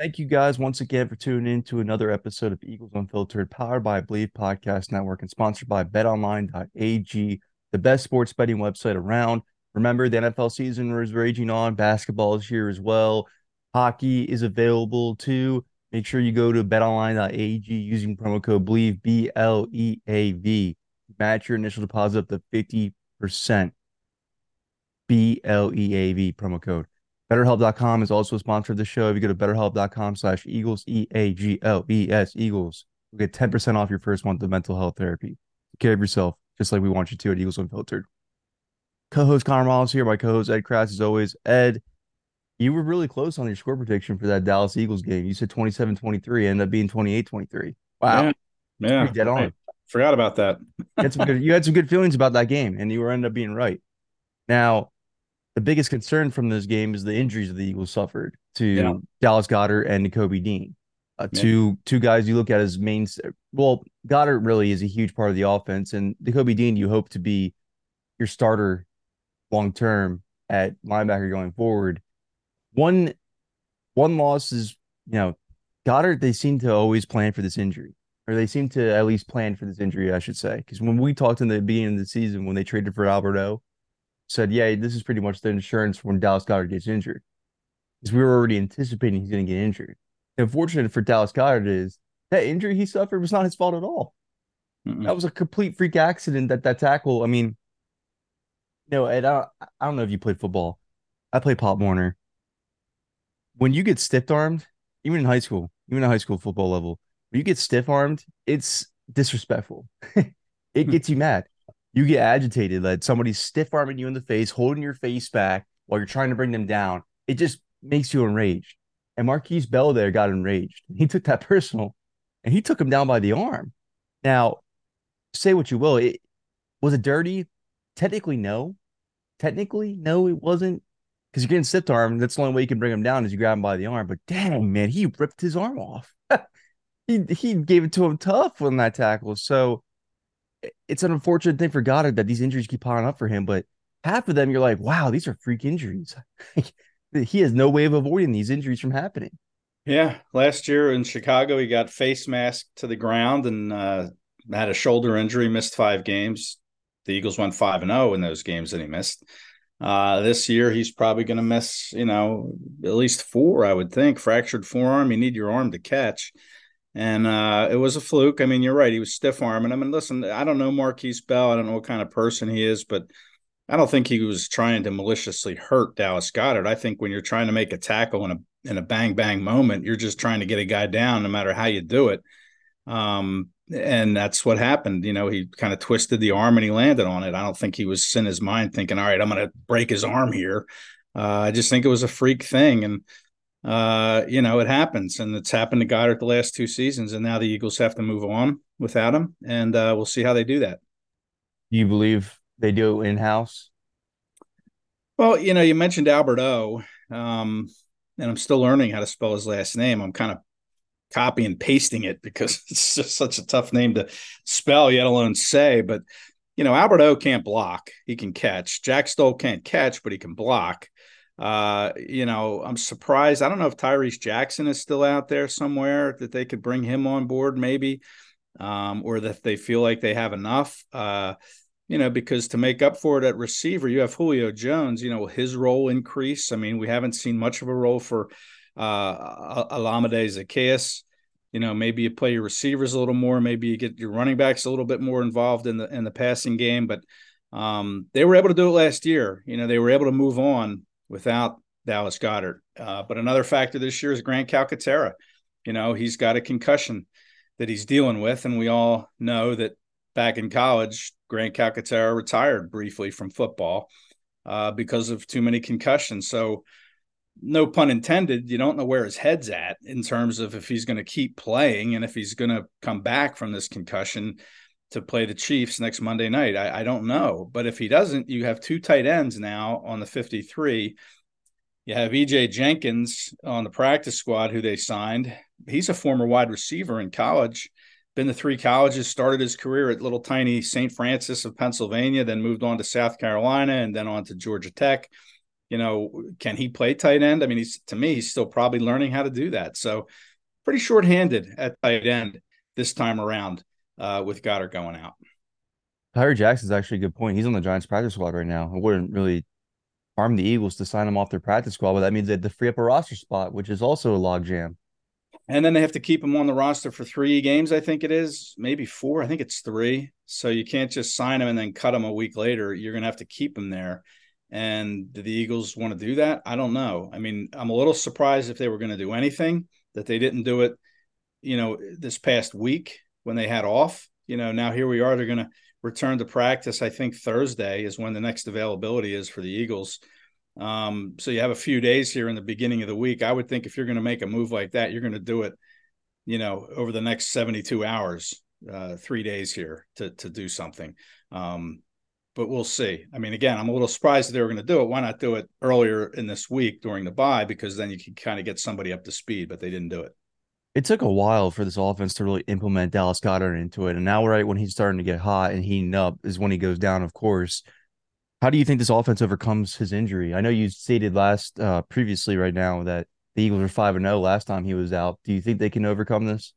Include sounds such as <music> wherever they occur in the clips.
Thank you guys once again for tuning in to another episode of Eagles Unfiltered, powered by Bleav Podcast Network and sponsored by betonline.ag, the best sports betting website around. Remember, the NFL season is raging on. Basketball is here as well. Hockey is available too. Make sure you go to betonline.ag using promo code Bleav, B L E A V. Match your initial deposit up to 50%. B L E A V promo code. BetterHelp.com is also a sponsor of the show. If you go to BetterHelp.com slash Eagles, E A G L E S, Eagles, you'll get 10% off your first month of mental health therapy. Take care of yourself, just like we want you to at Eagles Unfiltered. Co host Conor Myles here. My co host Ed Kracz, as always. Ed, you were really close on your score prediction for that Dallas Eagles game. You said 27 23, ended up being 28 23. Wow. Yeah, yeah. Dead on. I forgot about that. you, had some good, you had some good feelings about that game, and you were ended up being right. Now, the biggest concern from this game is the injuries that the Eagles suffered to Yeah. Dallas Goedert and Kobe Dean. Uh, Yeah. two two guys you look at as main. Well, Goedert really is a huge part of the offense, and Kobe Dean you hope to be your starter long term at linebacker going forward. One one loss is you know Goedert. They seem to always plan for this injury, or they seem to at least plan for this injury, I should say. Because when we talked in the beginning of the season when they traded for Alberto, said, yeah, this is pretty much the insurance for when Dallas Goedert gets injured. Because we were already anticipating he's going to get injured. The unfortunate for Dallas Goedert is that injury he suffered was not his fault at all. Mm-mm. That was a complete freak accident that that tackle. I mean, you know, and I, I don't know if you played football. I played Pop Warner. When you get stiff armed, even in high school, even at high school football level, when you get stiff armed, it's disrespectful. <laughs> it hmm. gets you mad. You get agitated that somebody's stiff arming you in the face, holding your face back while you're trying to bring them down. It just makes you enraged. And Markquese Bell there got enraged. He took that <laughs> personal and he took him down by the arm. Now, say what you will, it was it dirty? Technically, no. Technically, no, it wasn't. Because you're getting stiff arm. That's the only way you can bring him down is you grab him by the arm. But dang, man, he ripped his arm off. <laughs> he he gave it to him tough on that tackle. So it's an unfortunate thing for Goedert that these injuries keep piling up for him. But half of them, you're like, wow, these are freak injuries. <laughs> he has no way of avoiding these injuries from happening. Yeah, last year in Chicago, he got face masked to the ground and uh, had a shoulder injury, missed five games. The Eagles went five and zero in those games that he missed. Uh, this year, he's probably going to miss, you know, at least four, I would think. Fractured forearm. You need your arm to catch. And uh, it was a fluke. I mean, you're right. He was stiff arming him. And listen, I don't know Markquese Bell. I don't know what kind of person he is, but I don't think he was trying to maliciously hurt Dallas Goedert. I think when you're trying to make a tackle in a in a bang bang moment, you're just trying to get a guy down, no matter how you do it. Um, and that's what happened. You know, he kind of twisted the arm and he landed on it. I don't think he was in his mind thinking, "All right, I'm going to break his arm here." Uh, I just think it was a freak thing, and uh, you know, it happens, and it's happened to Goedert the last two seasons, and now the Eagles have to move on without him, and uh, we'll see how they do that. Do you believe they do it in house? Well, you know, you mentioned Albert O, um, and I'm still learning how to spell his last name. I'm kind of copy and pasting it because <laughs> it's just such a tough name to spell, yet alone say. But you know, Albert O can't block; he can catch. Jack Stoll can't catch, but he can block. Uh, you know, I'm surprised. I don't know if Tyree Jackson is still out there somewhere that they could bring him on board, maybe, um, or that they feel like they have enough. Uh, you know, because to make up for it at receiver, you have Julio Jones. You know, his role increase. I mean, we haven't seen much of a role for uh, Olamide Zaccheaus. You know, maybe you play your receivers a little more. Maybe you get your running backs a little bit more involved in the in the passing game. But um, they were able to do it last year. You know, they were able to move on without Dallas Goedert. Uh, but another factor this year is Grant Calcaterra. You know, he's got a concussion that he's dealing with. And we all know that back in college, Grant Calcaterra retired briefly from football uh, because of too many concussions. So, no pun intended, you don't know where his head's at in terms of if he's going to keep playing and if he's going to come back from this concussion to play the Chiefs next Monday night. I, I, don't know. But if he doesn't, you have two tight ends now on the 53. You have EJ Jenkins on the practice squad, who they signed. He's a former wide receiver in college, been to three colleges, started his career at little tiny St. Francis of Pennsylvania, then moved on to South Carolina and then on to Georgia Tech. You know, can he play tight end? I mean, he's to me, he's still probably learning how to do that. So pretty short-handed at tight end this time around uh, with Goedert going out. Tyree Jackson's actually a good point. He's on the Giants practice squad right now. It wouldn't really harm the Eagles to sign him off their practice squad, but that means they have to free up a roster spot, which is also a logjam. And then they have to keep him on the roster for three games, I think it is, maybe four. I think it's three. So you can't just sign him and then cut him a week later. You're going to have to keep him there. And do the Eagles want to do that? I don't know. I mean, I'm a little surprised if they were going to do anything that they didn't do it, you know, this past week when they had off. You know, now here we are. They're going to return to practice. I think Thursday is when the next availability is for the Eagles. Um, so you have a few days here in the beginning of the week. I would think if you're going to make a move like that, you're going to do it, you know, over the next 72 hours, uh, three days here to to do something. Um, but we'll see. I mean, again, I'm a little surprised that they were going to do it. Why not do it earlier in this week during the bye? Because then you can kind of get somebody up to speed, but they didn't do it it took a while for this offense to really implement Dallas Goedert into it. And now, right when he's starting to get hot and heating up, is when he goes down, of course. How do you think this offense overcomes his injury? I know you stated last uh, previously right now that the Eagles were 5 and 0 last time he was out. Do you think they can overcome this?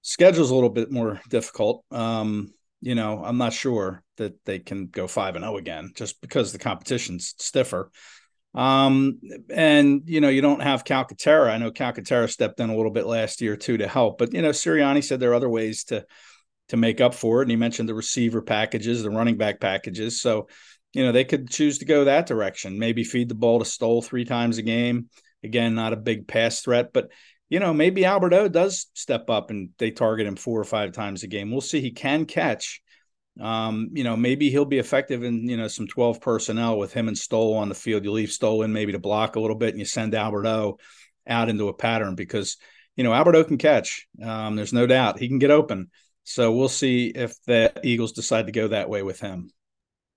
Schedule's a little bit more difficult. Um, you know, I'm not sure that they can go 5 and 0 again just because the competition's stiffer. Um, and you know, you don't have Calcaterra. I know Calcaterra stepped in a little bit last year too to help, but you know, Sirianni said there are other ways to to make up for it. And he mentioned the receiver packages, the running back packages. So, you know, they could choose to go that direction. Maybe feed the ball to Stoll three times a game. Again, not a big pass threat, but you know, maybe Alberto does step up and they target him four or five times a game. We'll see. He can catch um, you know, maybe he'll be effective in, you know, some 12 personnel with him and Stoll on the field. You leave Stoll in maybe to block a little bit and you send Alberto out into a pattern because, you know, Alberto can catch. Um, there's no doubt he can get open. So we'll see if the Eagles decide to go that way with him.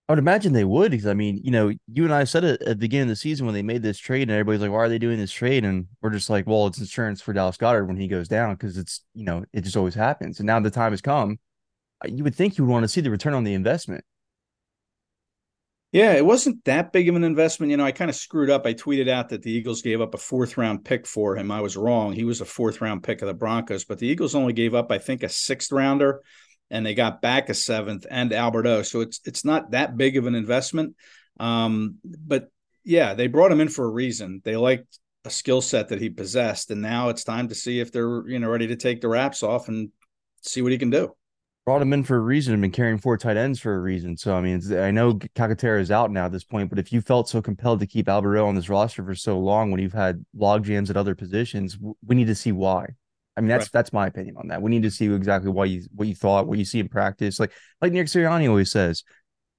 I would imagine they would because I mean, you know, you and I said it at the beginning of the season when they made this trade, and everybody's like, "Why are they doing this trade?" And we're just like, "Well, it's insurance for Dallas Goedert when he goes down because it's you know it just always happens." And now the time has come you would think you would want to see the return on the investment. Yeah, it wasn't that big of an investment. You know, I kind of screwed up. I tweeted out that the Eagles gave up a fourth round pick for him. I was wrong. He was a fourth round pick of the Broncos, but the Eagles only gave up, I think, a sixth rounder, and they got back a seventh and Alberto. So it's it's not that big of an investment. Um, but yeah, they brought him in for a reason. They liked a skill set that he possessed, and now it's time to see if they're you know ready to take the wraps off and see what he can do brought him in for a reason and been carrying four tight ends for a reason. So I mean, I know Calcaterra is out now at this point, but if you felt so compelled to keep Alberto on this roster for so long when you've had log jams at other positions, we need to see why. I mean, that's right. that's my opinion on that. We need to see exactly why you what you thought, what you see in practice. Like like Nick Sirianni always says,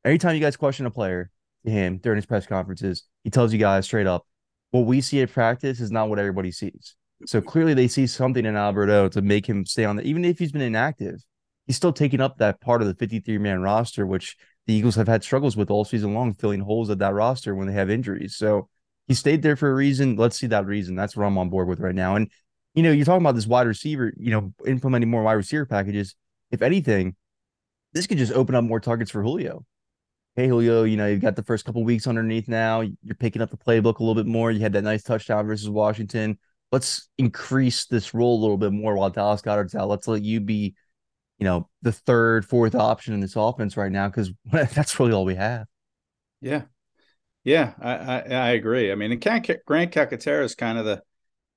anytime you guys question a player to him during his press conferences, he tells you guys straight up, what we see at practice is not what everybody sees. So clearly they see something in Alberto to make him stay on the even if he's been inactive he's still taking up that part of the 53 man roster, which the Eagles have had struggles with all season long, filling holes at that roster when they have injuries. So he stayed there for a reason. Let's see that reason. That's what I'm on board with right now. And, you know, you're talking about this wide receiver, you know, implementing more wide receiver packages. If anything, this could just open up more targets for Julio. Hey, Julio, you know, you've got the first couple weeks underneath now. You're picking up the playbook a little bit more. You had that nice touchdown versus Washington. Let's increase this role a little bit more while Dallas Goedert's out. Let's let you be you know, the third, fourth option in this offense right now because <laughs> that's really all we have. Yeah. Yeah, I, I, I agree. I mean, and Grant Calcaterra is kind of the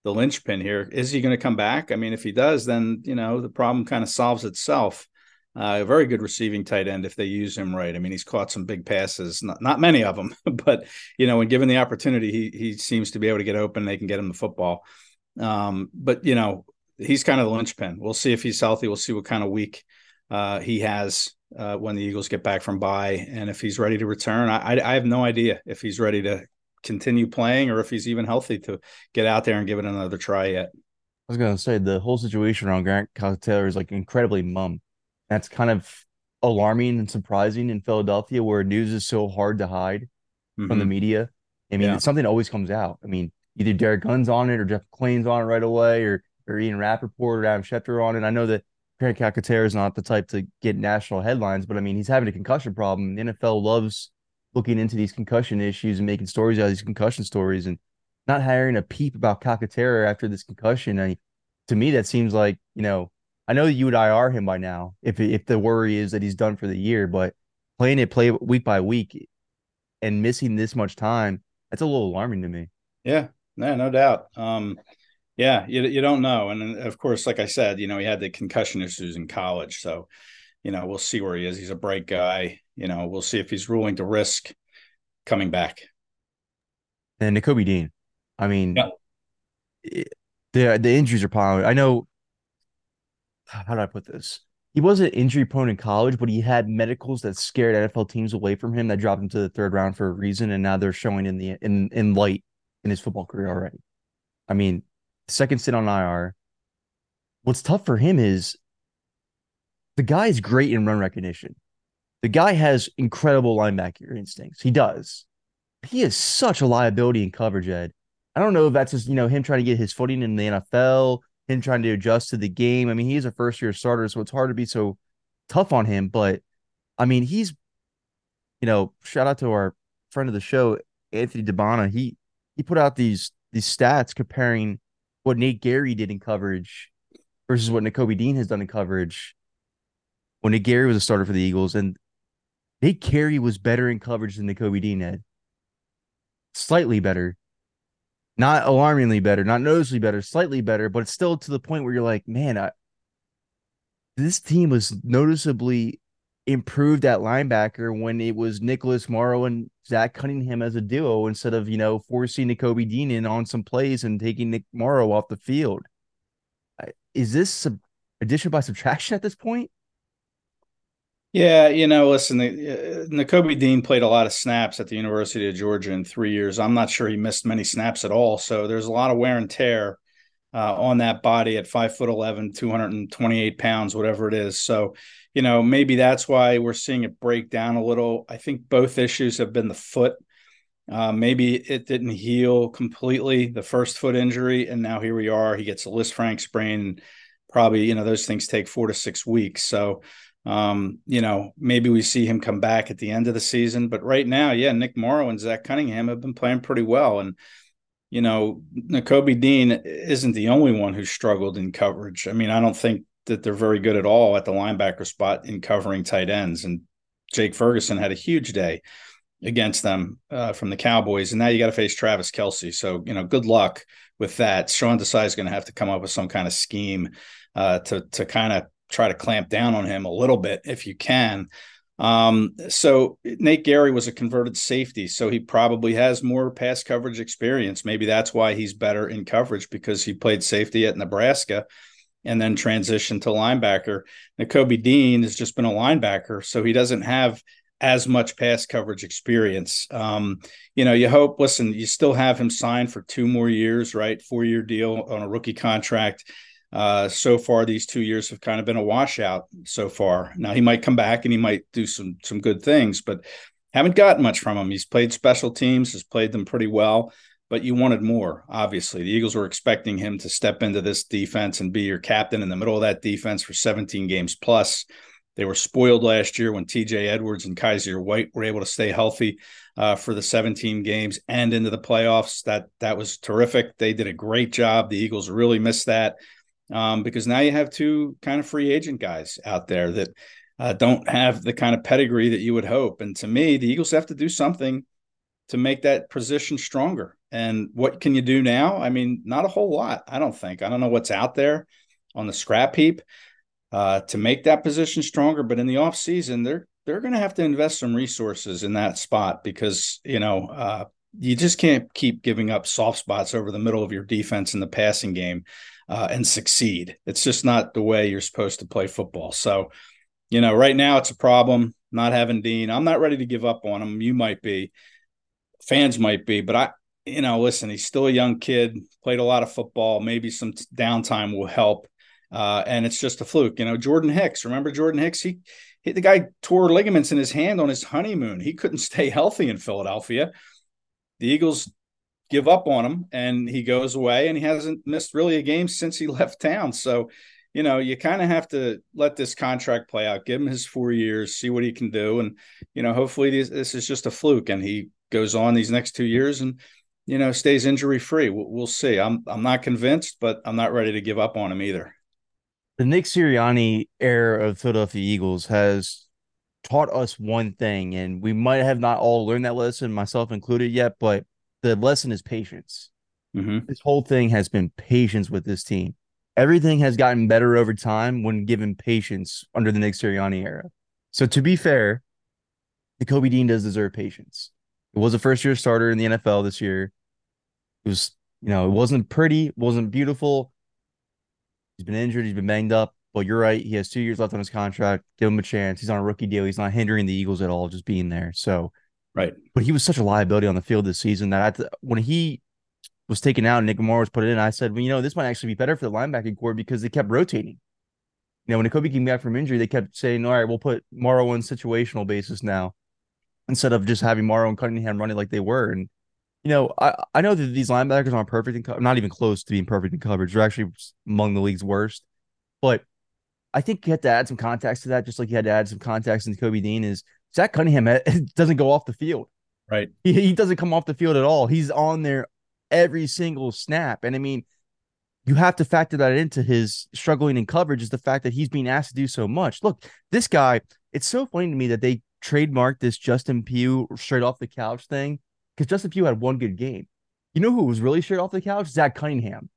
the linchpin here. Is he going to come back? I mean, if he does, then you know the problem kind of solves itself. Uh, a very good receiving tight end if they use him right. I mean, he's caught some big passes, not, not many of them, <laughs> but you know, when given the opportunity, he he seems to be able to get open. They can get him the football. Um, but you know, he's kind of the linchpin. We'll see if he's healthy. We'll see what kind of week uh, he has uh, when the Eagles get back from bye, and if he's ready to return. I, I, I have no idea if he's ready to continue playing or if he's even healthy to get out there and give it another try yet. I was gonna say the whole situation around Grant Calcaterra is like incredibly mum. That's kind of alarming and surprising in Philadelphia, where news is so hard to hide mm-hmm. from the mm-hmm. media. I mean, yeah. something always comes out. I mean, either Derrick Gunn's on it or Jeff McLane's on it right away, or or Ian Rapoport or Adam Schefter on it. I know that Grant Calcaterra is not the type to get national headlines, but I mean, he's having a concussion problem. The NFL loves looking into these concussion issues and making stories out of these concussion stories and not hiring a peep about Calcaterra after this concussion. I, to me, that seems like, you know, I know that you would IR him by now if if the worry is that he's done for the year, but playing it play week by week and missing this much time, that's a little alarming to me. Yeah, no, no doubt. Um, yeah, you you don't know, and of course, like I said, you know, he had the concussion issues in college, so you know, we'll see where he is. He's a bright guy. You know, we'll see if he's willing to risk coming back. And Nakobe Dean, I mean, yeah. Eh, the the injuries are piling. I know. How do I put this? He wasn't injury prone in college, but he had medicals that scared NFL teams away from him that dropped him to the third round for a reason, and now they're showing in the in in light in his football career already. I mean, second sit on IR. What's tough for him is the guy is great in run recognition. The guy has incredible linebacker instincts. He does. He is such a liability in coverage, Ed. I don't know if that's just, you know, him trying to get his footing in the NFL, him trying to adjust to the game. I mean, he's a first year starter, so it's hard to be so tough on him. But I mean, he's, you know, shout out to our friend of the show, Anthony Dabana. He he put out these these stats comparing what Nate Gerry did in coverage versus what Nakobe Dean has done in coverage when Nate Gerry was a starter for the Eagles. And Nate Gerry was better in coverage than Nakobe Dean had. Slightly better. Not alarmingly better, not noticeably better, slightly better, but it's still to the point where you're like, man, I, this team was noticeably improved at linebacker when it was Nicholas Morrow and Zach Cunningham as a duo instead of, you know, forcing Nakobe Dean in on some plays and taking Nick Morrow off the field. Is this sub- addition by subtraction at this point? Yeah, you know, listen, the, uh, Nakobe Dean played a lot of snaps at the University of Georgia in three years. I'm not sure he missed many snaps at all. So there's a lot of wear and tear uh, on that body at five foot 11, 228 pounds, whatever it is. So, you know, maybe that's why we're seeing it break down a little. I think both issues have been the foot. Uh, maybe it didn't heal completely, the first foot injury. And now here we are. He gets a Lisfranc sprain. Probably, you know, those things take four to six weeks. So, um, you know, maybe we see him come back at the end of the season. But right now, yeah, Nick Morrow and Zach Cunningham have been playing pretty well. And, you know, Nakobe Dean isn't the only one who struggled in coverage. I mean, I don't think that they're very good at all at the linebacker spot in covering tight ends. And Jake Ferguson had a huge day against them uh, from the Cowboys. And now you got to face Travis Kelce. So, you know, good luck with that. Sean Desai is going to have to come up with some kind of scheme uh, to, to kind of try to clamp down on him a little bit if you can. Um, so Nate Gerry was a converted safety, so he probably has more pass coverage experience. Maybe that's why he's better in coverage because he played safety at Nebraska and then transitioned to linebacker. Nakobe Dean has just been a linebacker, so he doesn't have as much pass coverage experience. Um, you know, you hope, listen, you still have him signed for two more years, right? Four year deal on a rookie contract. Uh, so far, these two years have kind of been a washout so far. Now he might come back and he might do some some good things, but haven't gotten much from him. He's played special teams, has played them pretty well, but you wanted more. Obviously, the Eagles were expecting him to step into this defense and be your captain in the middle of that defense for 17 games plus. They were spoiled last year when TJ Edwards and Kyzir White were able to stay healthy uh, for the 17 games and into the playoffs. That that was terrific. They did a great job. The Eagles really missed that um, because now you have two kind of free agent guys out there that uh, don't have the kind of pedigree that you would hope. And to me, the Eagles have to do something to make that position stronger. And what can you do now? I mean, not a whole lot, I don't think. I don't know what's out there on the scrap heap uh, to make that position stronger. But in the offseason, they're they're going to have to invest some resources in that spot because you know uh, you just can't keep giving up soft spots over the middle of your defense in the passing game. uh, and succeed. It's just not the way you're supposed to play football. So, you know, right now it's a problem not having Dean. I'm not ready to give up on him. You might be, fans might be, but I, you know, listen, he's still a young kid, played a lot of football. Maybe some downtime will help. Uh, and it's just a fluke. You know, Jordan Hicks, remember Jordan Hicks? He, he, the guy tore ligaments in his hand on his honeymoon. He couldn't <laughs> stay healthy in Philadelphia. The Eagles give up on him and he goes away and he hasn't missed really a game since he <laughs> left town. So, you know, you kind of have to let this contract play out, give him his four years, see what he can do. And, you know, hopefully this, this is just a fluke and he goes on these next two years and, you know, stays injury free. We'll, we'll see. I'm, I'm not convinced, but I'm not ready to give up on him either. The Nick Sirianni era of Philadelphia Eagles has taught us one thing, and we might have not all learned that lesson, myself included, yet, but the lesson is patience. Mm-hmm. This whole thing has been patience with this team. Everything has gotten better over time when given patience under the Nick Sirianni era. So to be fair, the Kobe Dean does deserve patience. It was a first year starter in the NFL this year. It was, you know, it wasn't pretty, wasn't beautiful. He's been injured, he's been banged up. But you're right, he has two years left on his contract. Give him a chance. He's on a rookie deal. He's not hindering the Eagles at all, just being there. So Right. But he was such a liability on the field this season that I, when he was taken out and Nick Morrow was put in, I said, well, you know, this might actually be better for the linebacking core because they kept rotating. You know, when Kobe came back from injury, they kept saying, all right, we'll put Morrow on situational basis now instead of just having Morrow and Cunningham running like they were. And, you know, I, I know that these linebackers aren't perfect in co- not even close to being perfect in coverage. They're actually among the league's worst. But I think you have to add some context to that, just like you had to add some context into Kobe Dean is Zach Cunningham <laughs> doesn't go off the field. Right. He, he doesn't come off the field at all. He's on there every single snap. And I mean, you have to factor that into his struggling in coverage is the fact that he's being asked to do so much. Look, this guy, it's so funny to me that they trademarked this Justin Pugh straight off the couch thing because Justin Pugh had one good game. You know who was really straight off the couch? Zach Cunningham.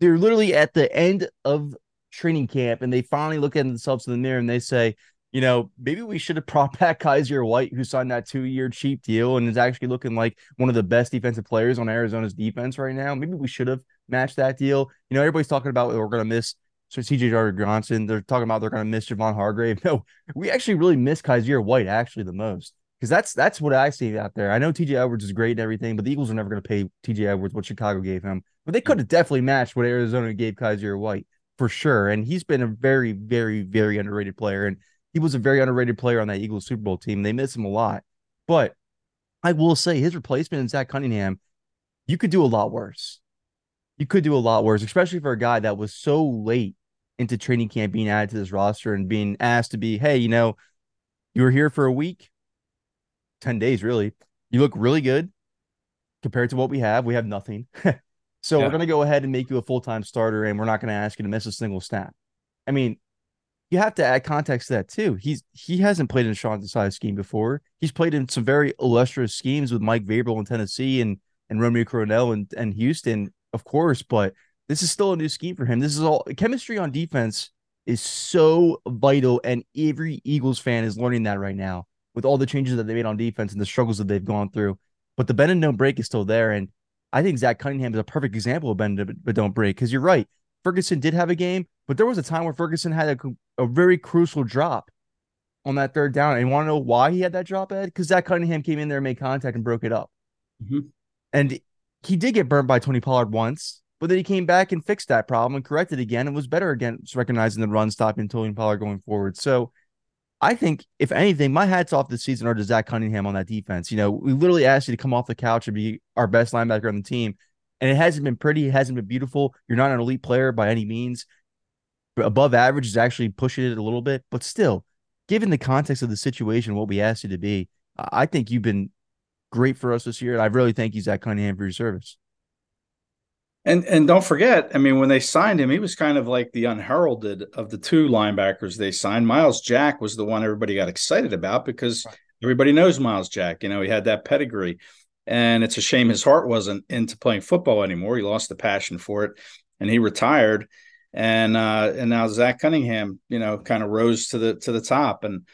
They're literally at the end of training camp and they finally look at themselves in the mirror and they say, you know, maybe we should have brought <laughs> back Kyzir White, who signed that two year cheap deal and is actually looking like one of the best defensive players on Arizona's defense right now. Maybe we should have matched that deal. You know, everybody's talking about oh, we're going to miss so CJ Gardner-Johnson. They're talking about they're going to miss Javon Hargrave. <laughs> No, we actually really miss Kyzir White actually the most because that's that's what I see out there. I know TJ Edwards is great and everything, but the Eagles are never going to pay TJ Edwards what Chicago gave him. But they hmm. could have definitely matched what Arizona gave Kyzir White for sure. And he's been a very, very, very underrated player. And he was a very underrated player on that Eagles Super Bowl team. They miss him a lot. But I will say his replacement in Zach Cunningham, you could do a lot worse. You could do a lot worse, especially for a guy that was so late into training camp being added to this roster and being asked to be, hey, you know, you were here for a week, 10 days really. You look really good compared to what we have. We have nothing. <laughs> so yeah. we're going to go ahead and make you a full time starter and we're not going to ask you to miss a single snap. I mean, you have to add context to that too. He's he hasn't played in a Sean Desai scheme before. He's played in some very illustrious schemes with Mike Vrabel in Tennessee and and Romeo Crennel and, and Houston, of course, but this is still a new scheme for him. This is all chemistry on defense is so vital, and every Eagles fan is learning that right now with all the changes that they made on defense and the struggles that they've gone through. But the bend and don't break is still there, and I think Zach Cunningham is a perfect example of bend but don't break because you're right. Ferguson did have a game, but there was a time where Ferguson had a, a very crucial drop on that third down. And you want to know why he had that drop, Ed? Because Zach Cunningham came in there and made contact and broke it up. Mm-hmm. And he did get burned by Tony Pollard once, but then he came back and fixed that problem and corrected again and was better against recognizing the run, stopping Tony Pollard going forward. So I think, if anything, my hats off this season are to Zach Cunningham on that defense. You know, we literally asked you to come off the couch and be our best linebacker on the team and it hasn't been pretty. It hasn't been beautiful. You're not an elite player by any means. Above average is actually pushing it a little bit, but still, given the context of the situation, what we asked you to be, I think you've been great for us this year. And I really thank you, Zach Cunningham, for your service. And and don't forget, I mean, when they signed him, he was kind of like the unheralded of the two linebackers they signed. Myles Jack was the one everybody got excited about because right. everybody knows Myles Jack. You know, he had that pedigree. And it's a shame his heart wasn't into playing football anymore. He lost the passion for it and he retired. And uh, and now Zach Cunningham, you know, kind of rose to the to the top. And,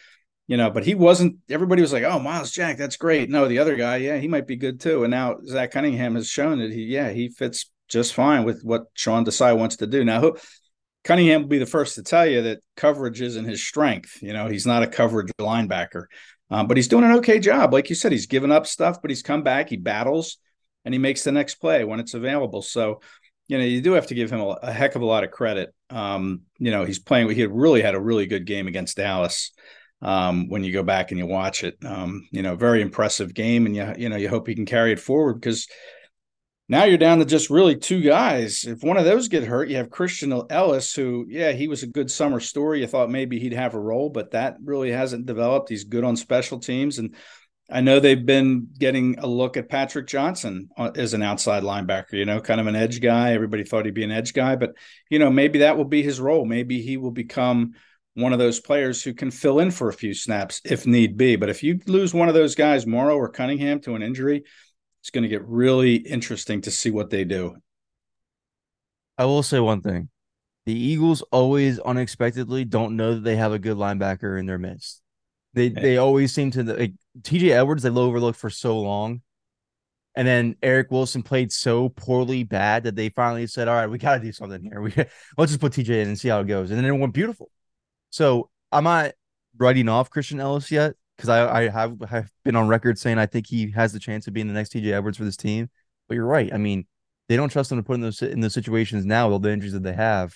you know, but he wasn't everybody was like, Oh, Myles Jack, that's great. No, the other guy, yeah, he might be good too. And now Zach Cunningham has shown that he, yeah, he fits just fine with what Sean Desai wants to do. Now, Cunningham will be the first to tell you that coverage isn't his strength. You know, he's not a coverage linebacker, um, but he's doing an okay job. Like you said, he's given up stuff, but he's come back, he battles, and he makes the next play when it's available. So, you know, you do have to give him a, a heck of a lot of credit. Um, you know, he's playing, he really had a really good game against Dallas um, when you go back and you watch it. Um, you know, very impressive game, and you you know you hope he can carry it forward because now you're down to just really two guys. If one of those get hurt, you have Christian Elliss, who yeah he was a good summer story. You thought maybe he'd have a role, but that really hasn't developed. He's good on special teams, and I know they've been getting a look at Patrick Johnson uh, as an outside linebacker. You know, kind of an edge guy. Everybody thought he'd be an edge guy, but you know maybe that will be his role. Maybe he will become one of those players who can fill in for a few snaps if need be. But if you lose one of those guys, Morrow or Cunningham, to an injury, it's going to get really interesting to see what they do. I will say one thing. The Eagles always unexpectedly don't know that they have a good linebacker in their midst. They they always seem to like TJ Edwards they overlooked for so long. And then Eric Wilson played so poorly bad that they finally said, All right, we gotta do something here. We let's just put TJ in and see how it goes. And then it went beautiful. So I'm not writing off Christian Elliss yet because I, I have, have been on record saying I think he has the chance of being the next TJ Edwards for this team. But you're right. I mean, they don't trust him to put in those in those situations now with all the injuries that they have.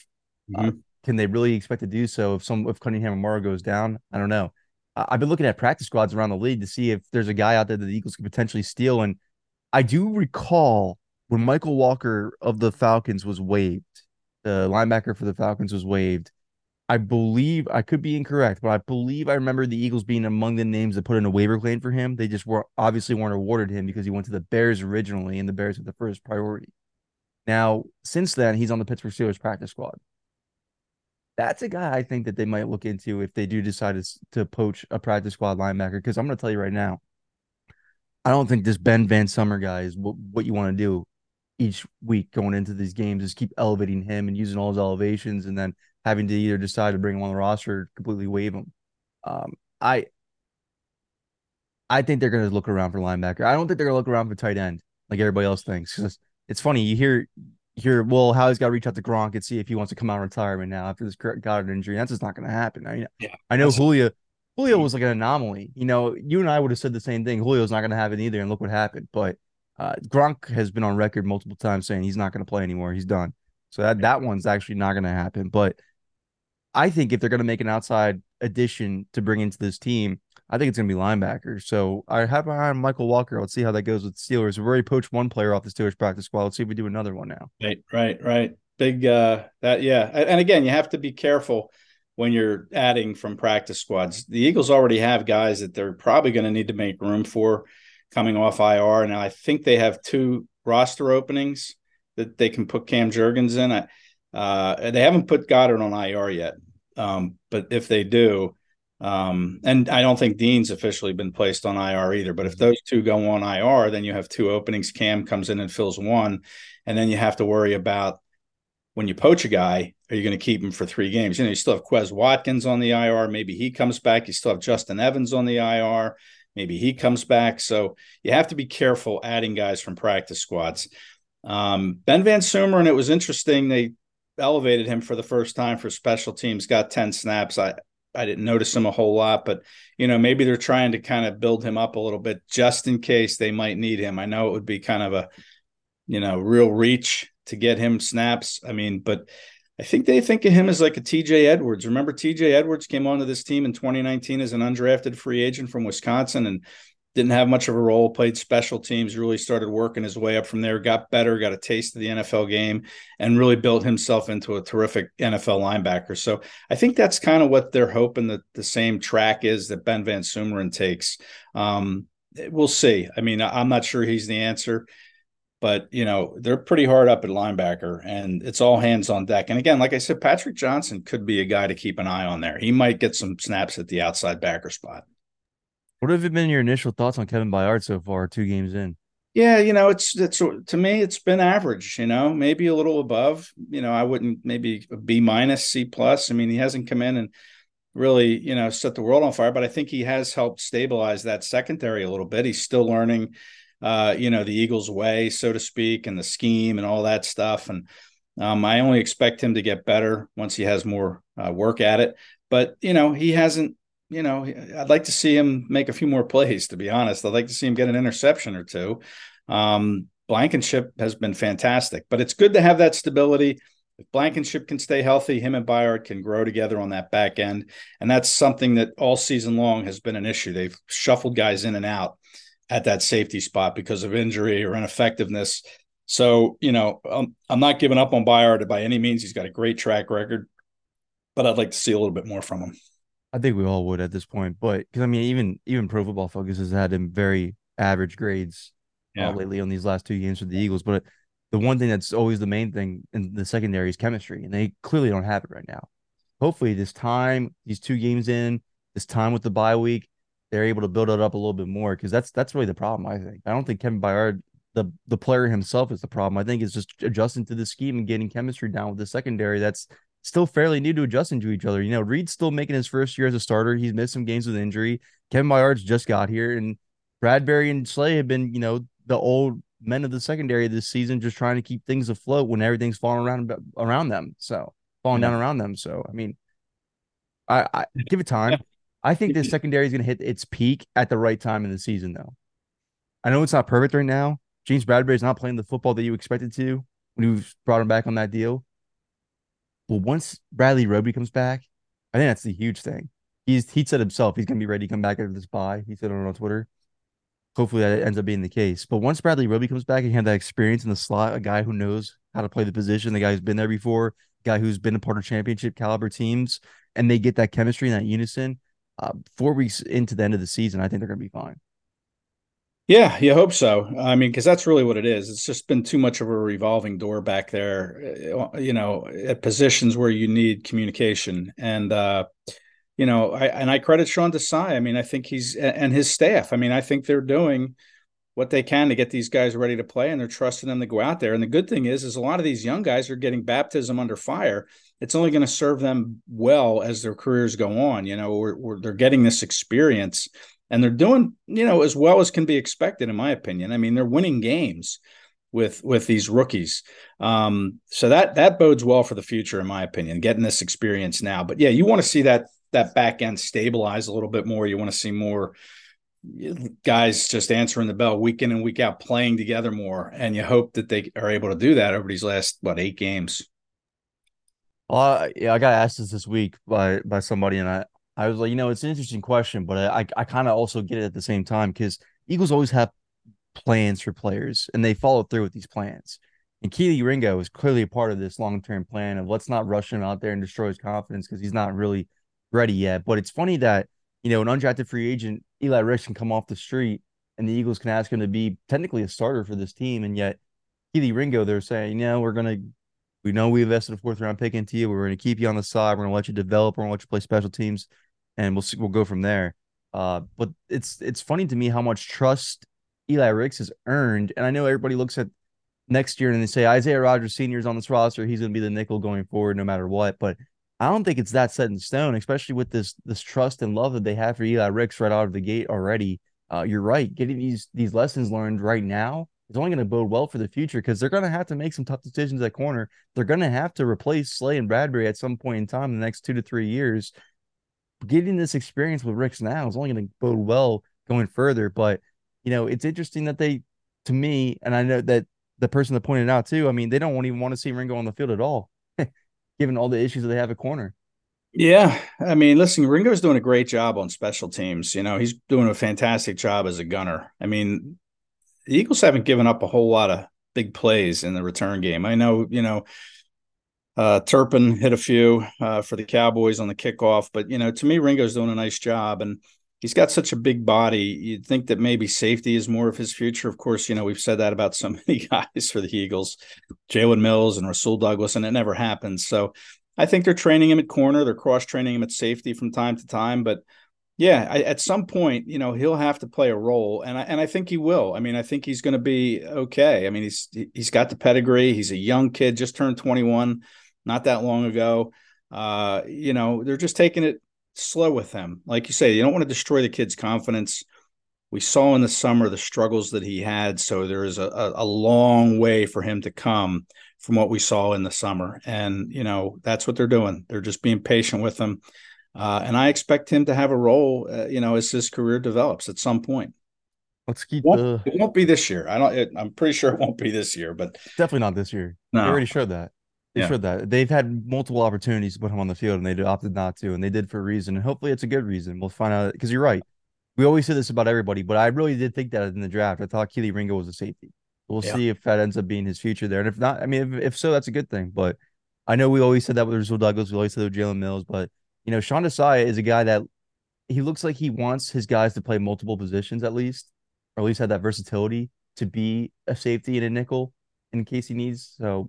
Uh, mm-hmm. Uh, can they really expect to do so if some if Cunningham and Morrow goes down? I don't know. I've been looking at practice squads around the league to see if there's a guy out there that the Eagles could potentially steal. And I do recall when Mykal Walker of the Falcons was waived, the linebacker for the Falcons was waived. I believe I could be incorrect, but I believe I remember the Eagles being among the names that put in a waiver claim for him. They just were obviously weren't awarded him because he went to the Bears originally, and the Bears were the first priority. Now, since then, he's on the Pittsburgh Steelers practice squad. That's a guy I think that they might look into if they do decide to, poach a practice squad linebacker. Because I'm going to tell you right now, I don't think this Ben VanSumeren guy is what, what you want to do each week going into these games is keep elevating him and using all his elevations and then having to either decide to bring him on the roster or completely waive him. Um, I I think they're going to look around for linebacker. I don't think they're going to look around for tight end like everybody else thinks. It's, it's funny you hear hear well how he's got to reach out to Gronk and see if he wants to come out of retirement now after this Goedert injury. That's just not going to happen. I mean, yeah, I know Julio Julio was like an anomaly. You know, you and I would have said the same thing. Julio's not going to have it either, and look what happened. But uh, Gronk has been on record multiple times saying he's not going to play anymore. He's done. So that that one's actually not going to happen. But I think if they're going to make an outside addition to bring into this team, I think it's going to be linebackers. So I have behind Mykal Walker. Let's see how that goes with Steelers. We've already poached one player off the Steelers practice squad. Let's see if we do another one now. Right, right, right. Big uh that yeah. And again, you have to be careful when you're adding from practice squads. The Eagles already have guys that they're probably going to need to make room for coming off IR. And I think they have two roster openings that they can put Cam Jurgens in. I, uh, they haven't put Goedert on IR yet, um, but if they do, um, and I don't think Dean's officially been placed on IR either. But if those two go on IR, then you have two openings. Cam comes in and fills one, and then you have to worry about when you poach a guy, are you going to keep him for three games? You know, you still have Quez Watkins on the IR. Maybe he comes back. You still have Justin Evans on the IR. Maybe he comes back. So you have to be careful adding guys from practice squads. Um, ben VanSumeren, and it was interesting. They elevated him for the first time for special teams, got 10 snaps. I, I didn't notice him a whole lot, but you know, maybe they're trying to kind of build him up a little bit just in case they might need him. I know it would be kind of a, you know, real reach to get him snaps. I mean, but I think they think of him as like a TJ Edwards. Remember, TJ Edwards came onto this team in 2019 as an undrafted free agent from Wisconsin and didn't have much of a role, played special teams, really started working his way up from there, got better, got a taste of the NFL game, and really built himself into a terrific NFL linebacker. So I think that's kind of what they're hoping that the same track is that Ben VanSumeren takes. Um, we'll see. I mean, I'm not sure he's the answer, but you know, they're pretty hard up at linebacker and it's all hands on deck. And again, like I said, Patrick Johnson could be a guy to keep an eye on there. He might get some snaps at the outside backer spot. What have been your initial thoughts on Kevin Byard so far, two games in? Yeah, you know, it's it's to me, it's been average. You know, maybe a little above. You know, I wouldn't maybe B minus, C plus. I mean, he hasn't come in and really, you know, set the world on fire, but I think he has helped stabilize that secondary a little bit. He's still learning uh, you know, the Eagles' way, so to speak, and the scheme and all that stuff. And um, I only expect him to get better once he has more uh, work at it. But you know, he hasn't. You know, I'd like to see him make a few more plays. To be honest, I'd like to see him get an interception or two. Um, Blankenship has been fantastic, but it's good to have that stability. If Blankenship can stay healthy, him and Byard can grow together on that back end. And that's something that all season long has been an issue. They've shuffled guys in and out at that safety spot because of injury or ineffectiveness. So, you know, um, I'm not giving up on Byard by any means. He's got a great track record, but I'd like to see a little bit more from him. I think we all would at this point, but because I mean, even even Pro Football Focus has had him very average grades uh, yeah. uh, lately on these last two games for the Eagles. But the one thing that's always the main thing in the secondary is chemistry, and they clearly don't have it right now. Hopefully, this time, these two games in, this time with the bye week, they're able to build it up a little bit more because that's that's really the problem. I think I don't think Kevin Byard, the the player himself, is the problem. I think it's just adjusting to the scheme and getting chemistry down with the secondary. That's still fairly new to adjusting to each other. You know, Reed's still making his first year as a starter. He's missed some games with injury. Kevin Byard's just got here, and Bradberry and Slay have been, you know, the old men of the secondary this season, just trying to keep things afloat when everything's falling around around them. So falling yeah. down around them. So I mean, I, I give it time. I think this secondary is going to hit its peak at the right time in the season, though. I know it's not perfect right now. James Bradberry is not playing the football that you expected to when you brought him back on that deal. But once Bradley Roby comes back, I think that's the huge thing. He's he said himself he's to be ready to come back after this bye. He said on Twitter hopefully that ends up being the case. But once Bradley Roby comes back and you have that experience in the slot, a guy who knows how to play the position, the guy who's been there before, guy who's been a part of championship caliber teams, and they get that chemistry and that unison. Uh, four weeks into the end of the season, I think they're to be fine. Yeah, you hope so. I mean, because that's really what it is. It's just been too much of a revolving door back there, uh, you know, at positions where you need communication. And, uh, you know, I and I credit Sean Desai. I mean, I think he's and his staff. I mean, I think they're doing what they can to get these guys ready to play and they're trusting them to go out there. And the good thing is, is a lot of these young guys are getting baptism under fire. It's only going to serve them well as their careers go on. You know, we're, we're, they're getting this experience and they're doing, you know, as well as can be expected, in my opinion. I mean, they're winning games with with these rookies. Um, so that that bodes well for the future, in my opinion, getting this experience now. But yeah, you want to see that that back end stabilize a little bit more. You want to see more guys just answering the bell week in and week out, playing together more, and you hope that they are able to do that over these last what eight games. Well, yeah, I got asked this this week by by somebody, and I I was like, you know, it's an interesting question, but I I kind of also get it at the same time because Eagles always have plans for players, and they follow through with these plans. And Kelee Ringo is clearly a part of this long term plan of let's not rush him out there and destroy his confidence because he's not really ready yet. But it's funny that, you know, an undrafted free agent, Eli Ricks, can come off the street and the Eagles can ask him to be technically a starter for this team. And yet, Kelee Ringo, they're saying, you know, we're going to, we know we invested a fourth round pick into you. We're going to keep you on the side. We're going to let you develop. We're going to let you play special teams and we'll see, we'll go from there. Uh, but it's, it's funny to me how much trust Eli Ricks has earned. And I know everybody looks at next year and they say Isaiah Rodgers Sr. is on this roster. He's going to be the nickel going forward no matter what. But I don't think it's that set in stone, especially with this this trust and love that they have for Eli Ricks right out of the gate already. Uh, you're right. Getting these these lessons learned right now is only going to bode well for the future because they're going to have to make some tough decisions at corner. They're going to have to replace Slay and Bradberry at some point in time in the next two to three years. Getting this experience with Ricks now is only going to bode well going further. But you know, it's interesting that they, to me, and I know that the person that pointed out too. I mean, they don't even want to see Ringo on the field at all <laughs> given all the issues that they have at corner. Yeah, I mean, listen, Ringo's doing a great job on special teams. You know, he's doing a fantastic job as a gunner. I mean, the Eagles haven't given up a whole lot of big plays in the return game. I know, you know, uh, Turpin hit a few uh, for the Cowboys on the kickoff, but you know, to me, Ringo's doing a nice job, and he's got such a big body. You'd think that maybe safety is more of his future. Of course, you know, we've said that about so <laughs> many guys for the Eagles, Jalen Mills and Rasul Douglas, and it never happens. So I think they're training him at corner. They're cross training him at safety from time to time. But yeah, I, at some point, you know, he'll have to play a role, and I and I think he will. I mean, I think he's going to be okay. I mean, he's he's got the pedigree. He's a young kid, just turned twenty one, not that long ago. Uh, you know, they're just taking it slow with them. Like you say, you don't want to destroy the kid's confidence. We saw in the summer the struggles that he had. So there is a, a long way for him to come from what we saw in the summer. And, you know, that's what they're doing. They're just being patient with him. Uh, and I expect him to have a role, uh, you know, as his career develops at some point. Let's keep Won't- the It won't be this year. I don't. It, I'm pretty sure it won't be this year. But definitely not this year. No. They already showed that. They Yeah. showed that. They've had multiple opportunities to put him on the field and they opted not to, and they did for a reason. And hopefully it's a good reason. We'll find out because you're right. We always say this about everybody, but I really did think that in the draft. I thought Kelee Ringo was a safety. We'll Yeah. see if that ends up being his future there. And if not, I mean, if, if so, that's a good thing. But I know we always said that with Rasul Douglas, we always said with Jalen Mills, but you know, Sean Desai is a guy that he looks like he wants his guys to play multiple positions at least, or at least have that versatility to be a safety and a nickel in case he needs. So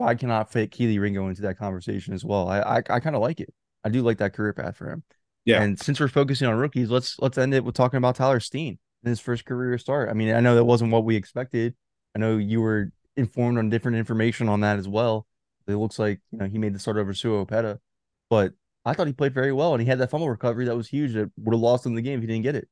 I cannot fit Kelee Ringo into that conversation as well. I I, I kind of like it. I do like that career path for him. Yeah. And since we're focusing on rookies, let's let's end it with talking about Tyler Steen in his first career start. I mean, I know that wasn't what we expected. I know you were informed on different information on that as well. It looks like you know he made the start over Sua Opeta, but I thought he played very well and he had that fumble recovery that was huge that would have lost him the game if he didn't get it.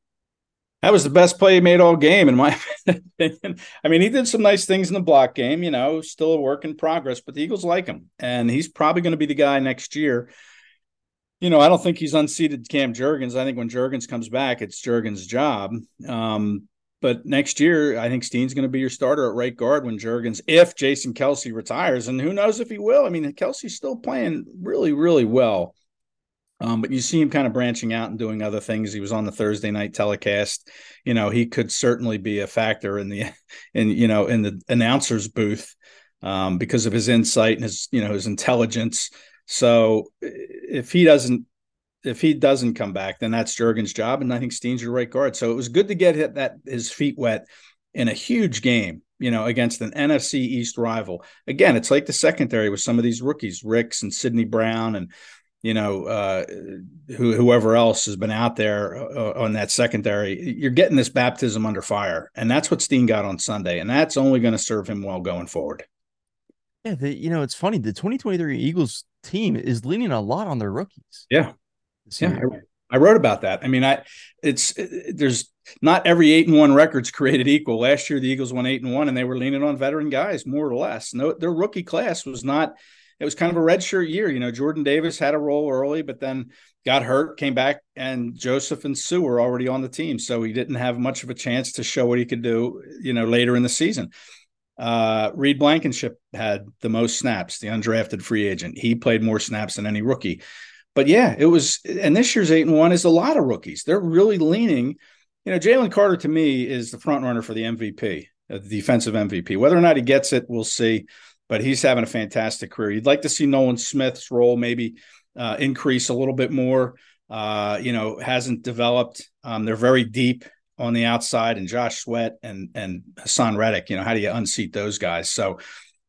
that was the best play he made all game, in my <laughs> opinion. I mean, he did some nice things in the block game. You know, still a work in progress, but the Eagles like him, and he's probably going to be the guy next year. You know, I don't think he's unseated Cam Jurgens. I think when Jurgens comes back, it's Jurgens' job. Um, but next year, I think Steen's going to be your starter at right guard when Jurgens, if Jason Kelce retires, and who knows if he will. I mean, Kelce's still playing really, really well. Um, but you see him kind of branching out and doing other things. He was on the Thursday night telecast. You know, he could certainly be a factor in the, <laughs> in you know, in the announcer's booth um, because of his insight and his, you know, his intelligence. So if he doesn't, if he doesn't come back, then that's Jurgens' job, and I think Steen's your right guard. So it was good to get that his feet wet in a huge game, you know, against an NFC East rival. Again, it's like the secondary with some of these rookies, Ricks and Sydney Brown, and you know, uh, who, whoever else has been out there uh, on that secondary. You're getting this baptism under fire, and that's what Steen got on Sunday, and that's only going to serve him well going forward. Yeah, the, you know, it's funny. The 2023 Eagles team is leaning a lot on their rookies. Yeah. Yeah, year. I wrote about that. I mean, I it's it, there's not every eight and one record's <laughs> created equal. Last year, the Eagles won eight and one, and they were leaning on veteran guys more or less. No, their rookie class was not. It was kind of a redshirt year. You know, Jordan Davis had a role early, but then got hurt, came back, and Joseph and Suh were already on the team, so he didn't have much of a chance to show what he could do. You know, later in the season. Uh, Reed Blankenship had the most snaps, the undrafted free agent. He played more snaps than any rookie but yeah, it was. And this year's eight and one is a lot of rookies. They're really leaning. You know, Jalen Carter to me is the front runner for the MVP, uh, the defensive MVP. Whether or not he gets it, we'll see. But he's having a fantastic career. You'd like to see Nolan Smith's role maybe uh, increase a little bit more. Uh, you know, hasn't developed. Um, they're very deep on the outside, and Josh Sweat and and Haason Reddick. You know, how do you unseat those guys? So,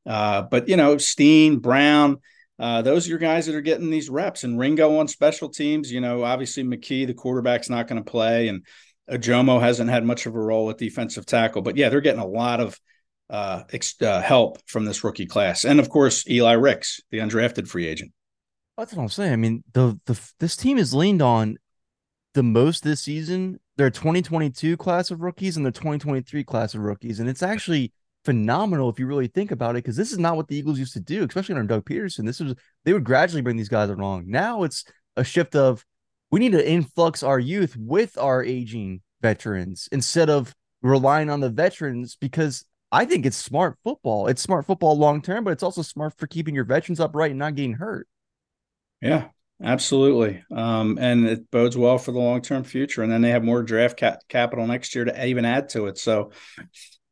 uh, but you know, Steen, Brown. Uh, those are your guys that are getting these reps. And Ringo on special teams, you know, obviously McKee, the quarterback's not going to play, and Ojomo hasn't had much of a role at defensive tackle. But yeah, they're getting a lot of uh, ex- uh, help from this rookie class, and of course Eli Ricks, the undrafted free agent. That's what I'm saying. I mean, the the this team is leaned on the most this season. Their 2022 class of rookies and their 2023 class of rookies, and it's actually phenomenal if you really think about it. Because this is not what the Eagles used to do, especially under Doug Pederson. This was they would gradually bring these guys along. Now it's a shift of we need to influx our youth with our aging veterans instead of relying on the veterans because I think it's smart football. It's smart football long term, but it's also smart for keeping your veterans upright and not getting hurt. Yeah, absolutely. Um, and it bodes well for the long term future. And then they have more draft cap- capital next year to even add to it. So,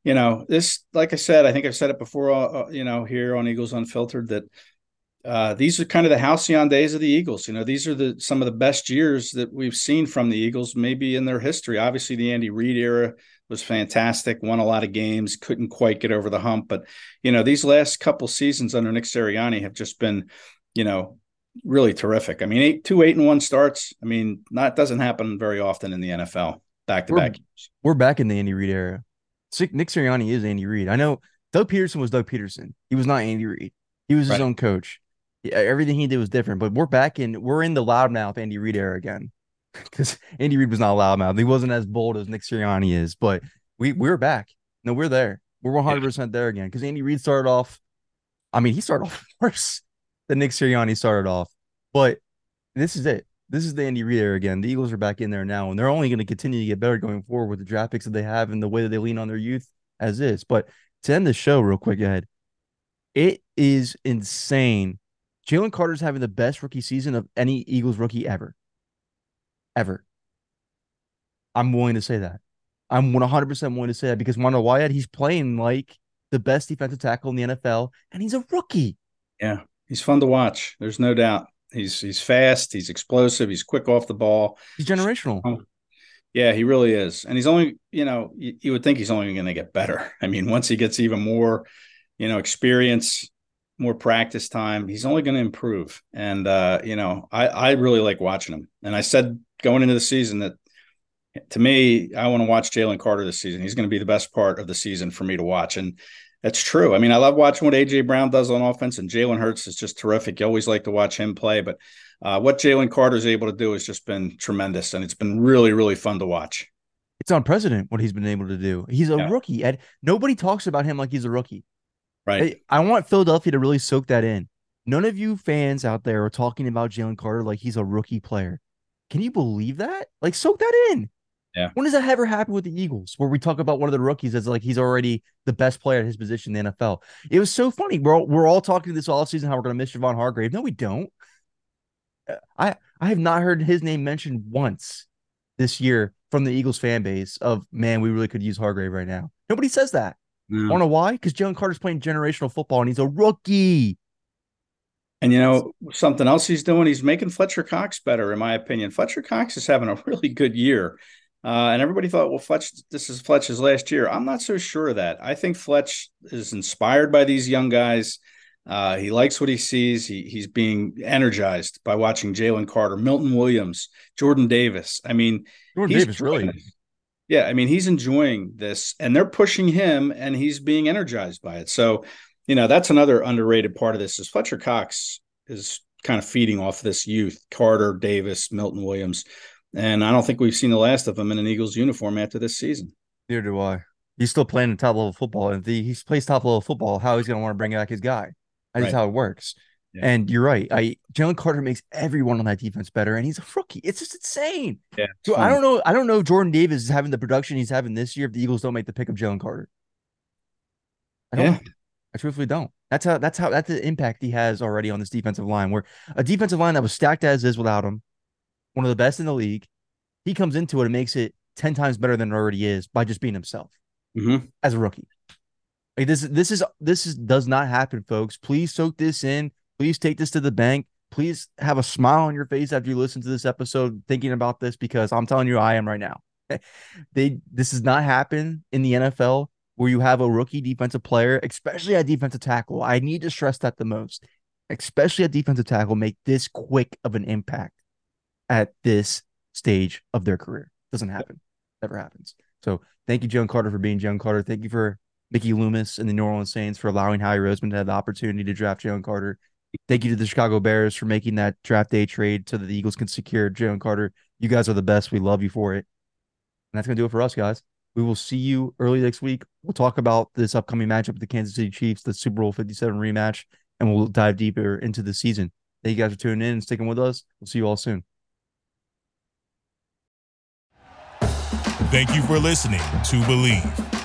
you know, this, like I said, I think I've said it before, uh, you know, here on Eagles Unfiltered that uh, these are kind of the halcyon days of the Eagles. You know, these are the some of the best years that we've seen from the Eagles, maybe in their history. Obviously, the Andy Reid era was fantastic, won a lot of games, couldn't quite get over the hump. But you know, these last couple seasons under Nick Sirianni have just been, you know, really terrific. I mean, eight, two eight and one starts. I mean, not doesn't happen very often in the NFL. Back to back. We're back in the Andy Reid era. Nick Sirianni is Andy Reid. I know Doug Pederson was Doug Pederson. He was not Andy Reid. He was his Right. own coach. Yeah, everything he did was different. But we're back in we're in the loudmouth Andy Reid era again. <laughs> because Andy Reid was not loudmouth. He wasn't as bold as Nick Sirianni is, but we we're back. No, we're there. We're 100 percent there again because Andy Reid started off. I mean, he started off <laughs> worse than Nick Sirianni started off, but this is it. This is the Andy Reid era again. The Eagles are back in there now, and they're only going to continue to get better going forward with the draft picks that they have and the way that they lean on their youth as is. But to end the show, real quick, ahead, it is insane. Jalen Carter's having the best rookie season of any Eagles rookie ever. Ever. I'm willing to say that. I'm 100% willing to say that because Wanda Wyatt, he's playing like the best defensive tackle in the NFL, and he's a rookie. Yeah, he's fun to watch. There's no doubt. He's he's fast. He's explosive. He's quick off the ball. He's generational. Oh, yeah, he really is. And he's only, you know, you, you would think he's only going to get better. <laughs> I mean, once he gets even more, you know, experience, more practice time, he's only going to improve. And uh, you know, I I really like watching him. And I said going into the season that to me, I want to watch Jalen Carter this season. He's going to be the best part of the season for me to watch. And that's true. I mean, I love watching what AJ Brown does on offense, and Jalen Hurts is just terrific. You always like to watch him play, but uh, what Jalen Carter is able to do has just been tremendous, and it's been really, really fun to watch. It's unprecedented what he's been able to do. He's a yeah. rookie, and nobody talks about him like he's a rookie. Right. I, I want Philadelphia to really soak that in. None of you fans out there are talking about Jalen Carter like he's a rookie player. Can you believe that? Like, soak that in. Yeah. When does that ever happen with the Eagles, where we talk about one of the rookies as like he's already the best player at his position in the NFL? It was so funny. We're all, we're all talking this all season how we're going to miss Javon Hargrave. No, we don't. Uh, I I have not heard his name mentioned once this year from the Eagles fan base of man, we really could use Hargrave right now. Nobody says that. Mm. I don't know why? Because Jalen Carter's playing generational football and he's a rookie. And you know something else he's doing? He's making Fletcher Cox better, in my opinion. Fletcher Cox is having a <laughs> really good year. Uh, and everybody thought, well, Fletch, this is Fletch's last year. I'm not so sure of that. I think Fletch is inspired by these young guys. Uh, he likes what he sees. He, he's being energized by watching Jalen Carter, Milton Williams, Jordan Davis. I mean, Jordan Davis really. Yeah, I mean, he's enjoying this, and they're pushing him, and he's being energized by it. So, you know, that's another underrated part of this. Is Fletcher Cox is kind of feeding off this youth, Carter, Davis, Milton Williams. And I don't think we've seen the last of him in an Eagles uniform after this season. Neither do I. He's still playing in top level football. And if he plays top level football, how he's going to want to bring back his guy. That's right. how it works. Yeah. And you're right. I Jalen Carter makes everyone on that defense better, and he's a rookie. It's just insane. Yeah. So I don't know. I don't know if Jordan Davis is having the production he's having this year if the Eagles don't make the pick of Jalen Carter. I don't. Yeah. I truthfully don't. That's how. That's how. That's the impact he has already on this defensive line. Where a defensive line that was stacked as is without him, one of the best in the league. He comes into it and makes it 10 times better than it already is by just being himself mm-hmm. as a rookie. Like this, this is this is does not happen, folks. Please soak this in. Please take this to the bank. Please have a smile on your face after you listen to this episode, thinking about this because I'm telling you, I am right now. <laughs> they this does not happen in the NFL where you have a rookie defensive player, especially at defensive tackle. I need to stress that the most, especially at defensive tackle, make this quick of an impact at this stage of their career. Doesn't happen. Never happens. So thank you, Joan Carter, for being Joan Carter. Thank you for Mickey Loomis and the New Orleans Saints for allowing Howie Roseman to have the opportunity to draft Joan Carter. Thank you to the Chicago Bears for making that draft day trade so that the Eagles can secure Joan Carter. You guys are the best. We love you for it. And that's going to do it for us, guys. We will see you early next week. We'll talk about this upcoming matchup with the Kansas City Chiefs, the Super Bowl 57 rematch, and we'll dive deeper into the season. Thank you guys for tuning in and sticking with us. We'll see you all soon. Thank you for listening to Bleav.